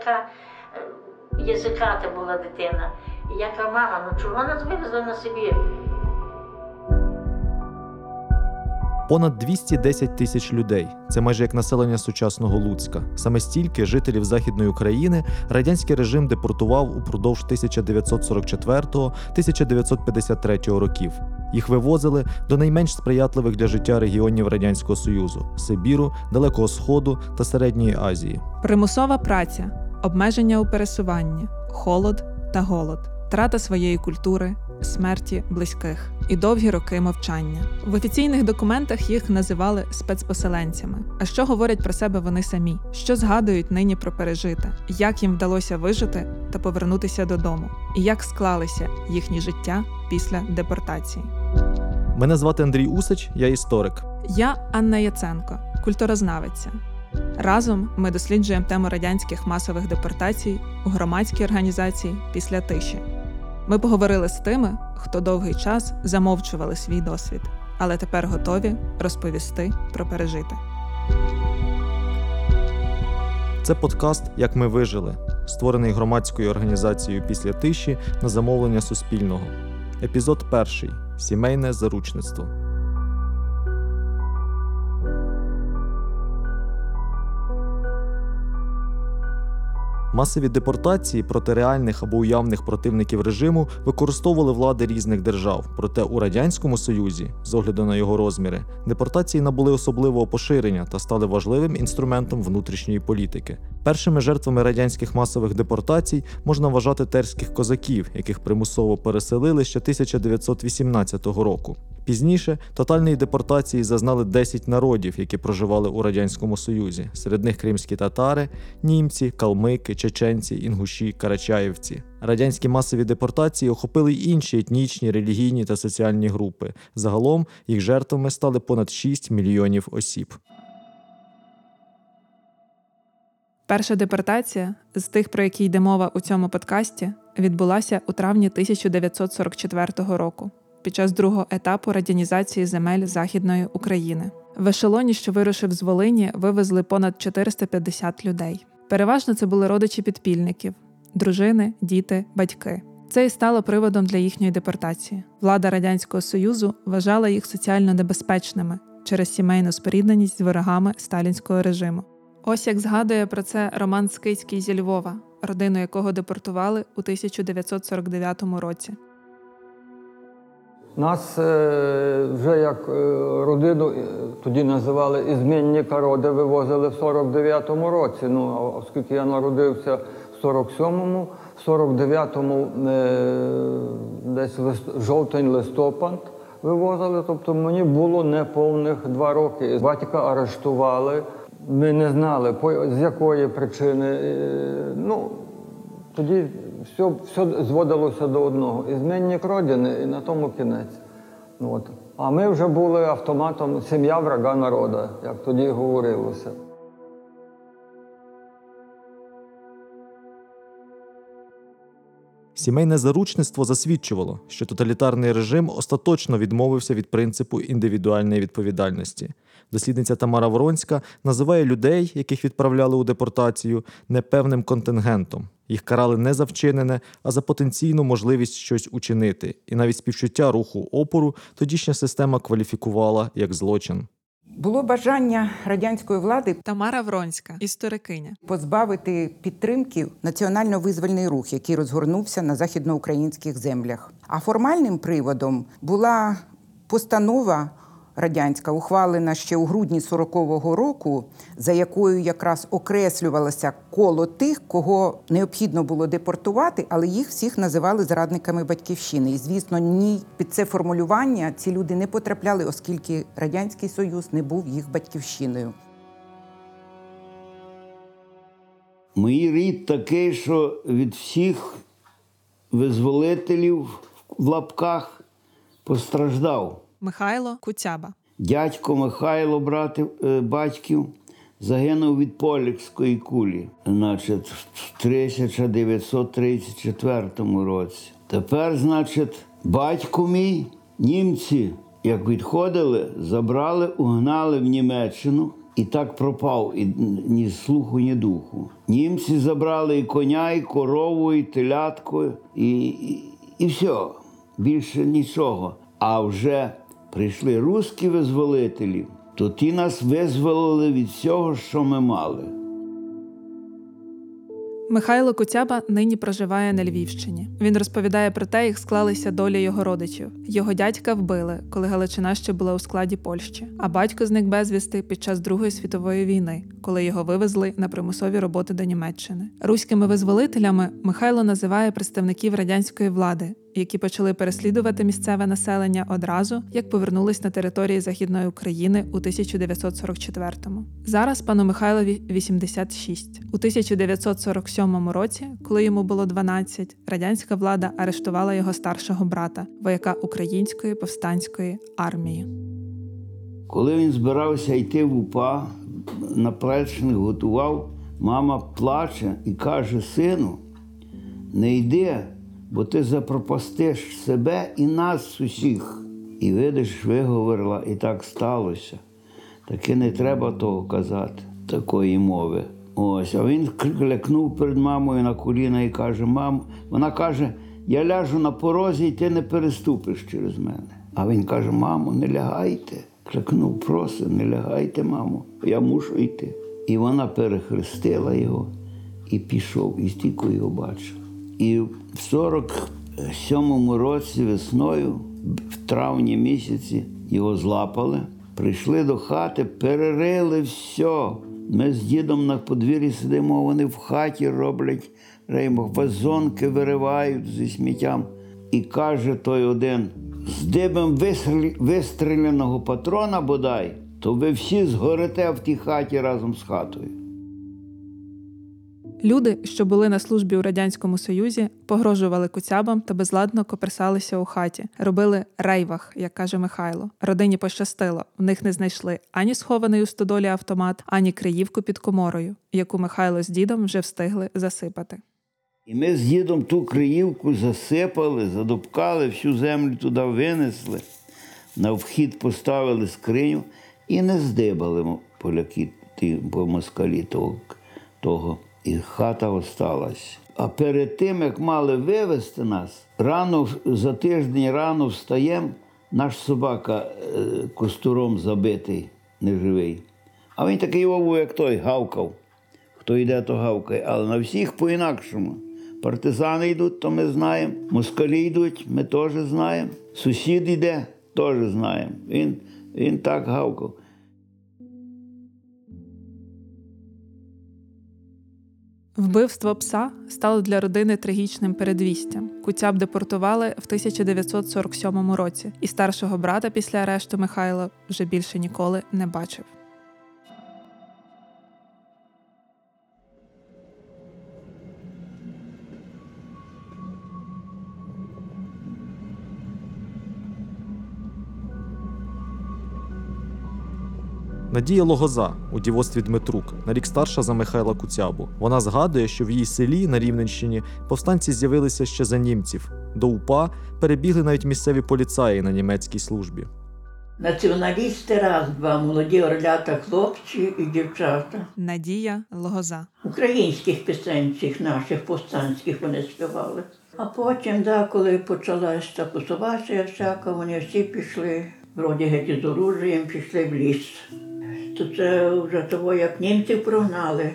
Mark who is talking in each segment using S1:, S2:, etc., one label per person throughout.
S1: така е, язиката була дитина. І я кажу, мама, ну чого нас вивезли на Сибір?
S2: Понад 210 тисяч людей це майже як населення сучасного Луцька. Саме стільки жителів Західної України радянський режим депортував упродовж 1944-1953 років. Їх вивозили до найменш сприятливих для життя регіонів Радянського Союзу Сибіру, Далекого Сходу та Середньої Азії.
S3: Примусова праця, обмеження у пересуванні, холод та голод, втрата своєї культури, смерті близьких і довгі роки мовчання. В офіційних документах їх називали спецпоселенцями. А що говорять про себе вони самі? Що згадують нині про пережите? Як їм вдалося вижити та повернутися додому? І як склалися їхні життя після депортації?
S2: Мене звати Андрій Усич, я історик.
S3: Я Анна Яценко, культурознавиця. Разом ми досліджуємо тему радянських масових депортацій у громадській організації після тиші. Ми поговорили з тими, хто довгий час замовчували свій досвід, але тепер готові розповісти про пережите.
S2: Це подкаст Як ми вижили, створений громадською організацією після тиші на замовлення Суспільного. Епізод перший Сімейне заручництво. Масові депортації проти реальних або уявних противників режиму використовували влади різних держав. Проте у радянському союзі, з огляду на його розміри, депортації набули особливого поширення та стали важливим інструментом внутрішньої політики. Першими жертвами радянських масових депортацій можна вважати терських козаків, яких примусово переселили ще 1918 року. Пізніше тотальної депортації зазнали 10 народів, які проживали у радянському союзі. Серед них кримські татари, німці, калмики, чеченці, інгуші, карачаївці. Радянські масові депортації охопили й інші етнічні, релігійні та соціальні групи. Загалом їх жертвами стали понад 6 мільйонів осіб.
S3: Перша депортація з тих, про які йде мова у цьому подкасті, відбулася у травні 1944 року під час другого етапу радянізації земель Західної України. В ешелоні, що вирушив з Волині, вивезли понад 450 людей. Переважно це були родичі підпільників, дружини, діти, батьки. Це і стало приводом для їхньої депортації. Влада Радянського Союзу вважала їх соціально небезпечними через сімейну спорідненість з ворогами сталінського режиму. Ось як згадує про це Роман Скицький зі Львова, родину якого депортували у 1949 році.
S4: Нас е, вже як е, родину е, тоді називали ізмінника роди, вивозили в 49-му році. Ну, оскільки я народився в 47-му, в 49-му е, десь жовтень-листопад вивозили, тобто мені було неповних два роки. Батька арештували. Ми не знали, з якої причини. Ну, тоді все, все зводилося до одного. І змінник родини, і на тому кінець. От. А ми вже були автоматом сім'я врага народу, як тоді говорилося.
S2: Сімейне заручництво засвідчувало, що тоталітарний режим остаточно відмовився від принципу індивідуальної відповідальності. Дослідниця Тамара Воронська називає людей, яких відправляли у депортацію, непевним контингентом. Їх карали не за вчинене, а за потенційну можливість щось учинити. І навіть співчуття руху опору тодішня система кваліфікувала як злочин.
S5: Було бажання радянської влади
S3: Тамара Вронська, історикиня.
S5: позбавити підтримки національно-визвольний рух, який розгорнувся на західноукраїнських землях. А формальним приводом була постанова радянська, ухвалена ще у грудні 40-го року, за якою якраз окреслювалося коло тих, кого необхідно було депортувати, але їх всіх називали зрадниками батьківщини. І звісно, ні під це формулювання ці люди не потрапляли, оскільки радянський союз не був їх батьківщиною.
S6: Мій рід такий, що від всіх визволителів в лапках постраждав.
S3: Михайло Куцяба.
S6: Дядько Михайло, брати, е, батьків, загинув від полікської кулі, значить, в 1934 році. Тепер, значить, батько мій, німці, як відходили, забрали, угнали в Німеччину І так пропав і ні слуху, ні духу. Німці забрали і коня, і корову, і телятку, і, і, і все. Більше нічого. А вже прийшли русські визволителі, то ті нас визволили від всього, що ми мали.
S3: Михайло Куцяба нині проживає на Львівщині. Він розповідає про те, як склалися долі його родичів. Його дядька вбили, коли Галичина ще була у складі Польщі, а батько зник безвісти під час Другої світової війни, коли його вивезли на примусові роботи до Німеччини. Руськими визволителями Михайло називає представників радянської влади, які почали переслідувати місцеве населення одразу, як повернулись на території Західної України у 1944-му. Зараз пану Михайлові 86. У 1947 році, коли йому було 12, радянська влада арештувала його старшого брата, вояка української повстанської армії.
S6: Коли він збирався йти в УПА, на наплечник готував, мама плаче і каже: сину, не йди, бо ти запропастиш себе і нас усіх. І видиш, виговорила, і так сталося. Таки не треба того казати, такої мови. Ось, а він клякнув перед мамою на коліна і каже: мам, вона каже, я ляжу на порозі, і ти не переступиш через мене. А він каже: мамо, не лягайте. Клякнув, просив, не лягайте, мамо, я мушу йти. І вона перехрестила його і пішов, і стільки його бачив. І в 47-му році весною, в травні місяці, його злапали, прийшли до хати, перерили все. Ми з дідом на подвір'ї сидимо, вони в хаті роблять реймо, вазонки виривають зі сміттям. І каже той один: з дибом вистріляного патрона бодай, то ви всі згорите в тій хаті разом з хатою.
S3: Люди, що були на службі у радянському союзі, погрожували куцябам та безладно коперсалися у хаті, робили рейвах, як каже Михайло. Родині пощастило. В них не знайшли ані схований у стодолі автомат, ані криївку під коморою, яку Михайло з дідом вже встигли засипати.
S6: І ми з дідом ту криївку засипали, задобкали, всю землю туди винесли, на вхід поставили скриню і не здибали поляки ті, по москалі того, того. І хата осталась. А перед тим, як мали вивезти нас, рано за тиждень рано встаємо, наш собака е, костуром забитий, неживий. А він такий вову, як той, гавкав. Хто йде, то гавкає, але на всіх по-інакшому. Партизани йдуть, то ми знаємо. Москалі йдуть, ми теж знаємо. Сусід йде, теж знаємо. Він, він так гавкав.
S3: Вбивство пса стало для родини трагічним передвістям. Куцяб депортували в 1947 році, і старшого брата після арешту Михайла вже більше ніколи не бачив.
S2: Надія Логоза у дівоцтві Дмитрук на рік старша за Михайла Куцябу. Вона згадує, що в її селі на Рівненщині повстанці з'явилися ще за німців. До УПА перебігли навіть місцеві поліцаї на німецькій службі.
S1: Націоналісти раз, два, молоді орлята, хлопці і дівчата.
S3: Надія Логоза.
S1: Українських пісень цих наших повстанських вони співали. А потім, да, коли почалась та кусувація всяка, вони всі пішли, вроді геть із оружієм, пішли в ліс. То це вже того, як німців прогнали,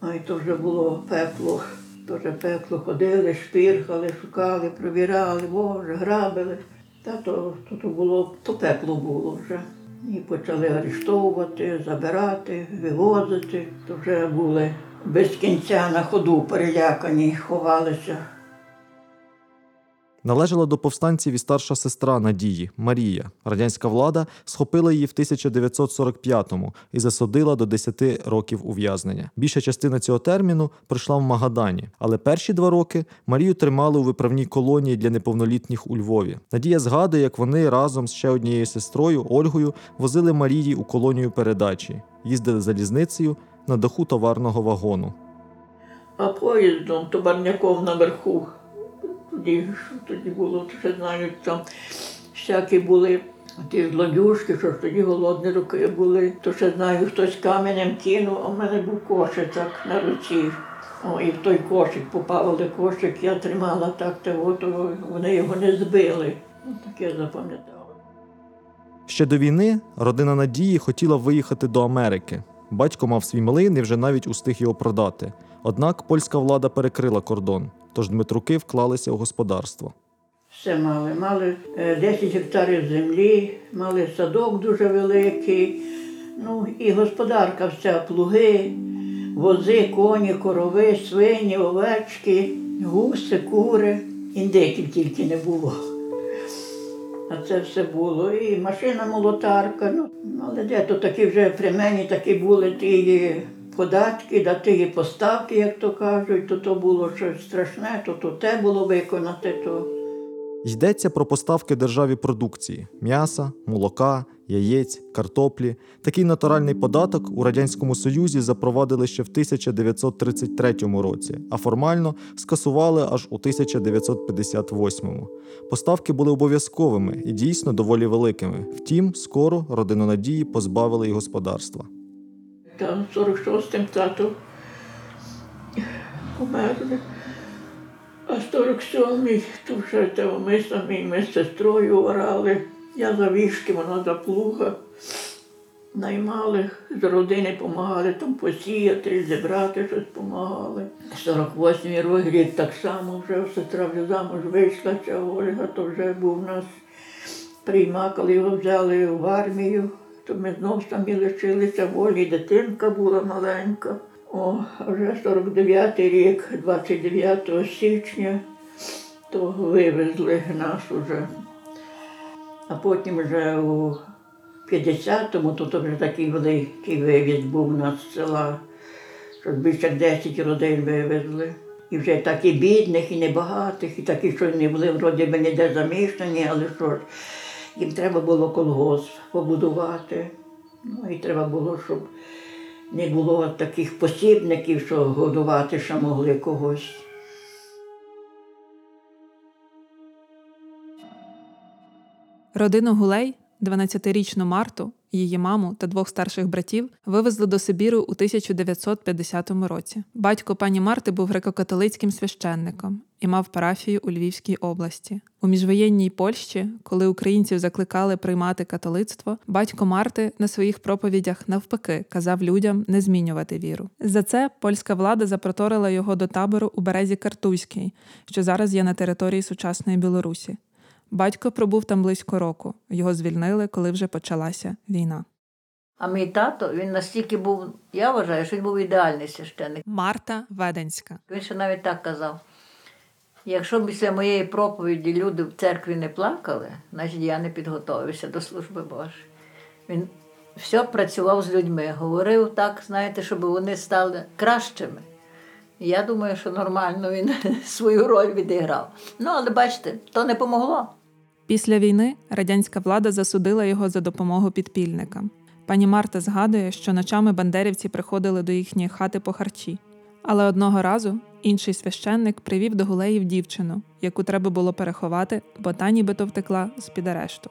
S1: ай, то вже було пекло. То вже пекло ходили, шпірхали, шукали, провірали, боже, грабили. Та то, то, то було, то пекло було вже. І почали арештовувати, забирати, вивозити. То вже були без кінця на ходу перелякані, ховалися.
S2: Належала до повстанців і старша сестра Надії Марія. Радянська влада схопила її в 1945-му і засудила до 10 років ув'язнення. Більша частина цього терміну пройшла в Магадані, але перші два роки Марію тримали у виправній колонії для неповнолітніх у Львові. Надія згадує, як вони разом з ще однією сестрою Ольгою возили Марії у колонію передачі, їздили залізницею на даху товарного вагону.
S1: А поїздом товарняком наверху. Тоді, тоді було, ще знаю, там всякі були Ті злодюшки, що ж тоді голодні руки були, то ще знаю, хтось каменем кинув, а в мене був кошик так на руці. О, і в той кошик попав, але кошик я тримала так, та от вони його не збили. Ну, таке запам'ятала.
S2: Ще до війни родина Надії хотіла виїхати до Америки. Батько мав свій млин і вже навіть устиг його продати. Однак польська влада перекрила кордон, тож Дмитруки вклалися у господарство.
S1: Все мали. Мали е, 10 гектарів землі, мали садок дуже великий, ну і господарка вся, плуги, вози, коні, корови, свині, овечки, гуси, кури. Індиків тільки не було. А це все було. І машина молотарка. Ну, але де то такі вже при мені такі були ті податки, да ті поставки, як то кажуть, то то було щось страшне, то то те було виконати. то.
S2: Йдеться про поставки державі продукції: м'яса, молока, яєць, картоплі. Такий натуральний податок у Радянському Союзі запровадили ще в 1933 році, а формально скасували аж у 1958. Поставки були обов'язковими і дійсно доволі великими. Втім, скоро родину надії позбавили й господарства.
S1: Там 46-м тато померли. А 47-й, то вже ми самі, ми з сестрою орали. Я за вішки, вона за плуга. Наймали, з родини допомагали там посіяти, зібрати щось допомагали. 48-й рік так само вже сестра вже замуж вийшла, ця Ольга, то вже був у нас прийма, його взяли в армію, то ми знов самі лишилися, волі дитинка була маленька. О, вже 49-й рік, 29 січня, то вивезли нас уже. А потім вже у 50-му, то, вже такий великий вивіз був у нас з села, що більше 10 родин вивезли. І вже так і бідних, і небагатих, і такі, що не були вроді би ніде замішані, але що ж, їм треба було колгосп побудувати. Ну і треба було, щоб не було таких посібників, що годувати ще могли когось.
S3: Родину Гулей, 12-річну Марту, її маму та двох старших братів вивезли до Сибіру у 1950 році. Батько пані Марти був греко-католицьким священником і мав парафію у Львівській області. У міжвоєнній Польщі, коли українців закликали приймати католицтво, батько Марти на своїх проповідях навпаки казав людям не змінювати віру. За це польська влада запроторила його до табору у березі Картузький, що зараз є на території сучасної Білорусі. Батько пробув там близько року. Його звільнили, коли вже почалася війна.
S7: А мій тато, він настільки був, я вважаю, що він був ідеальний священник.
S3: Марта Веденська.
S7: Він ще навіть так казав. Якщо після моєї проповіді люди в церкві не плакали, значить я не підготовився до служби Божої. Він все працював з людьми, говорив так, знаєте, щоб вони стали кращими. Я думаю, що нормально він свою роль відіграв. Ну, але бачите, то не помогло.
S3: Після війни радянська влада засудила його за допомогу підпільникам. Пані Марта згадує, що ночами бандерівці приходили до їхньої хати по харчі. Але одного разу інший священник привів до гулеїв дівчину, яку треба було переховати, бо та нібито втекла з-під арешту.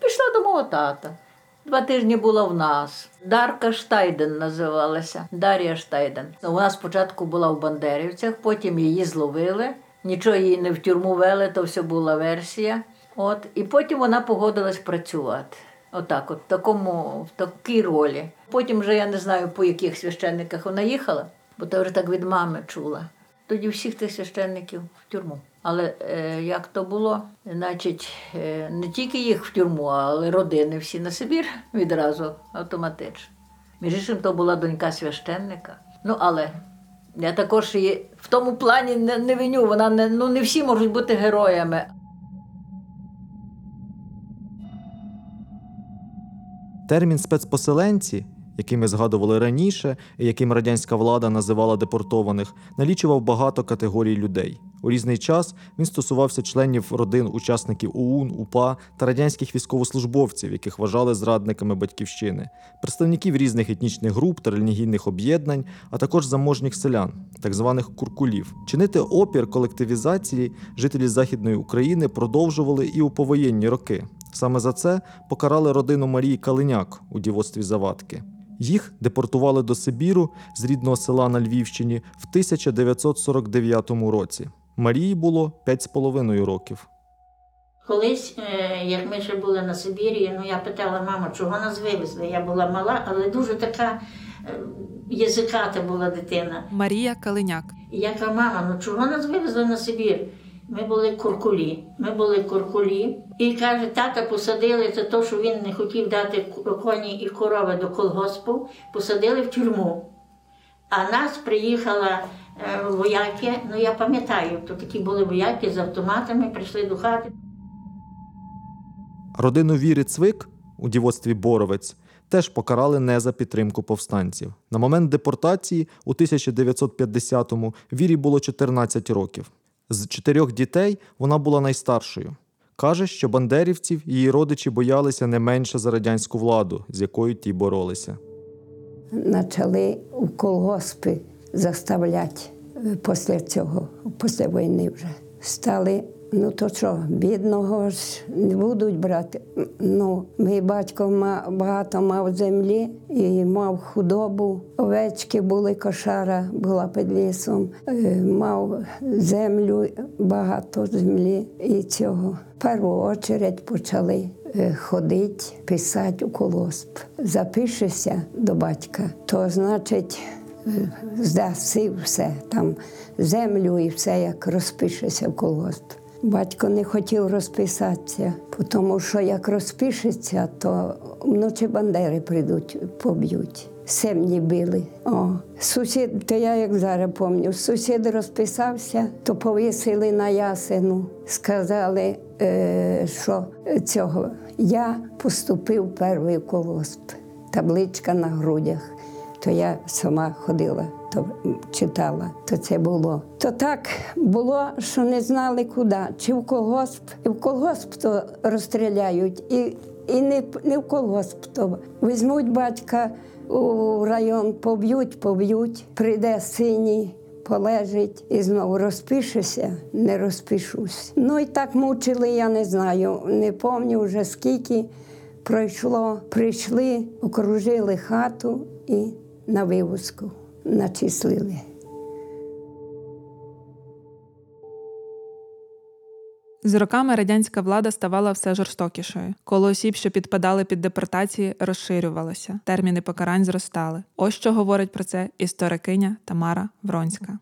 S7: Пішла до мого тата. Два тижні була в нас. Дарка Штайден називалася. Дар'я Штайден. Вона спочатку була в Бандерівцях, потім її зловили. Нічого її не в тюрму вели, то все була версія. От. І потім вона погодилась працювати. Отак, от, в, такому, в такій ролі. Потім вже я не знаю, по яких священниках вона їхала, бо то вже так від мами чула. Тоді всіх тих священників в тюрму. Але е, як то було, значить, е, не тільки їх в тюрму, але родини всі на Сибір відразу автоматично. Між іншим, то була донька священника. Ну, але я також її в тому плані не, не виню. Вона не, ну, не всі можуть бути героями.
S2: Термін спецпоселенці, який ми згадували раніше, і яким радянська влада називала депортованих, налічував багато категорій людей. У різний час він стосувався членів родин учасників ОУН, УПА та радянських військовослужбовців, яких вважали зрадниками батьківщини, представників різних етнічних груп та релігійних об'єднань, а також заможніх селян, так званих куркулів. Чинити опір колективізації жителі Західної України продовжували і у повоєнні роки. Саме за це покарали родину Марії Калиняк у дівоцтві Завадки. Їх депортували до Сибіру з рідного села на Львівщині в 1949 році. Марії було 5,5 років.
S8: Колись, е, як ми ще були на Сибірі, ну я питала маму, чого нас вивезли. Я була мала, але дуже така е, язиката була дитина.
S3: Марія Калиняк.
S8: Я кажу, мама, ну чого нас вивезли на Сибір? Ми були куркулі. Ми були куркулі. І каже, тата посадили за те, що він не хотів дати коні і корови до колгоспу, посадили в тюрму. А нас приїхала вояки, ну я пам'ятаю, то такі були вояки з автоматами, прийшли до хати.
S2: Родину Віри Цвик у дівоцтві Боровець теж покарали не за підтримку повстанців. На момент депортації у 1950-му Вірі було 14 років. З чотирьох дітей вона була найстаршою. Каже, що бандерівців її родичі боялися не менше за радянську владу, з якою ті боролися.
S9: почали у колгоспи заставляти е, після цього, після війни вже. Стали, ну то що, бідного ж не будуть брати. Ну, мій батько багато мав землі і мав худобу. Овечки були, кошара була під лісом, е, мав землю, багато землі і цього. В першу чергу почали е, ходити, писати у колосп. Запишешся до батька, то значить здаси все, там землю і все, як розпишешся в колгосп. Батько не хотів розписатися, тому що як розпишеться, то вночі бандери прийдуть, поб'ють. Семні били. О, сусід, то я як зараз пам'ятаю, сусід розписався, то повісили на ясену. Сказали, е, що цього я поступив перший колосп. Табличка на грудях. То я сама ходила, то читала, то це було. То так було, що не знали куди. Чи в колгосп, і в колгосп то розстріляють, і, і не, не в колгосп то візьмуть батька у район, поб'ють, поб'ють, прийде синій. Полежить і знову розпишешся, не розпишусь. Ну і так мучили, я не знаю, не пам'ятаю вже скільки пройшло. Прийшли, окружили хату і на вивозку начислили.
S3: З роками радянська влада ставала все жорстокішою. Коло осіб, що підпадали під депортації, розширювалося. Терміни покарань зростали. Ось що говорить про це історикиня Тамара Вронська.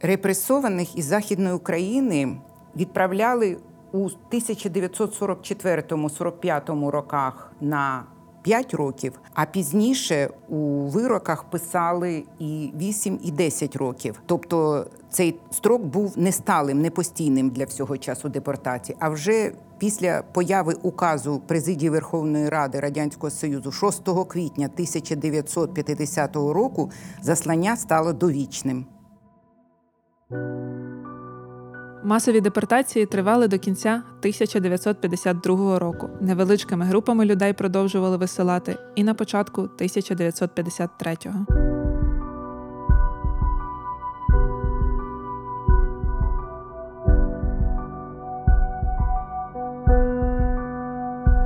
S5: Репресованих із Західної України відправляли у 1944-45 роках на 5 років, а пізніше у вироках писали і 8, і 10 років. Тобто цей строк був несталим, непостійним для всього часу депортації. А вже після появи указу президії Верховної Ради Радянського Союзу 6 квітня 1950 року заслання стало довічним.
S3: Масові депортації тривали до кінця 1952 року. Невеличкими групами людей продовжували висилати і на початку 1953-го.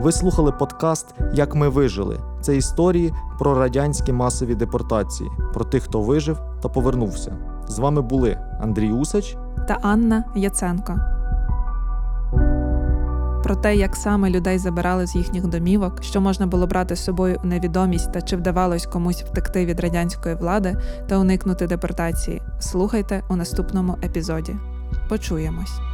S2: Ви слухали подкаст Як ми вижили. Це історії про радянські масові депортації, про тих, хто вижив та повернувся. З вами були Андрій Усач
S3: та Анна Яценко. Про те, як саме людей забирали з їхніх домівок, що можна було брати з собою у невідомість та чи вдавалось комусь втекти від радянської влади та уникнути депортації, слухайте у наступному епізоді. Почуємось.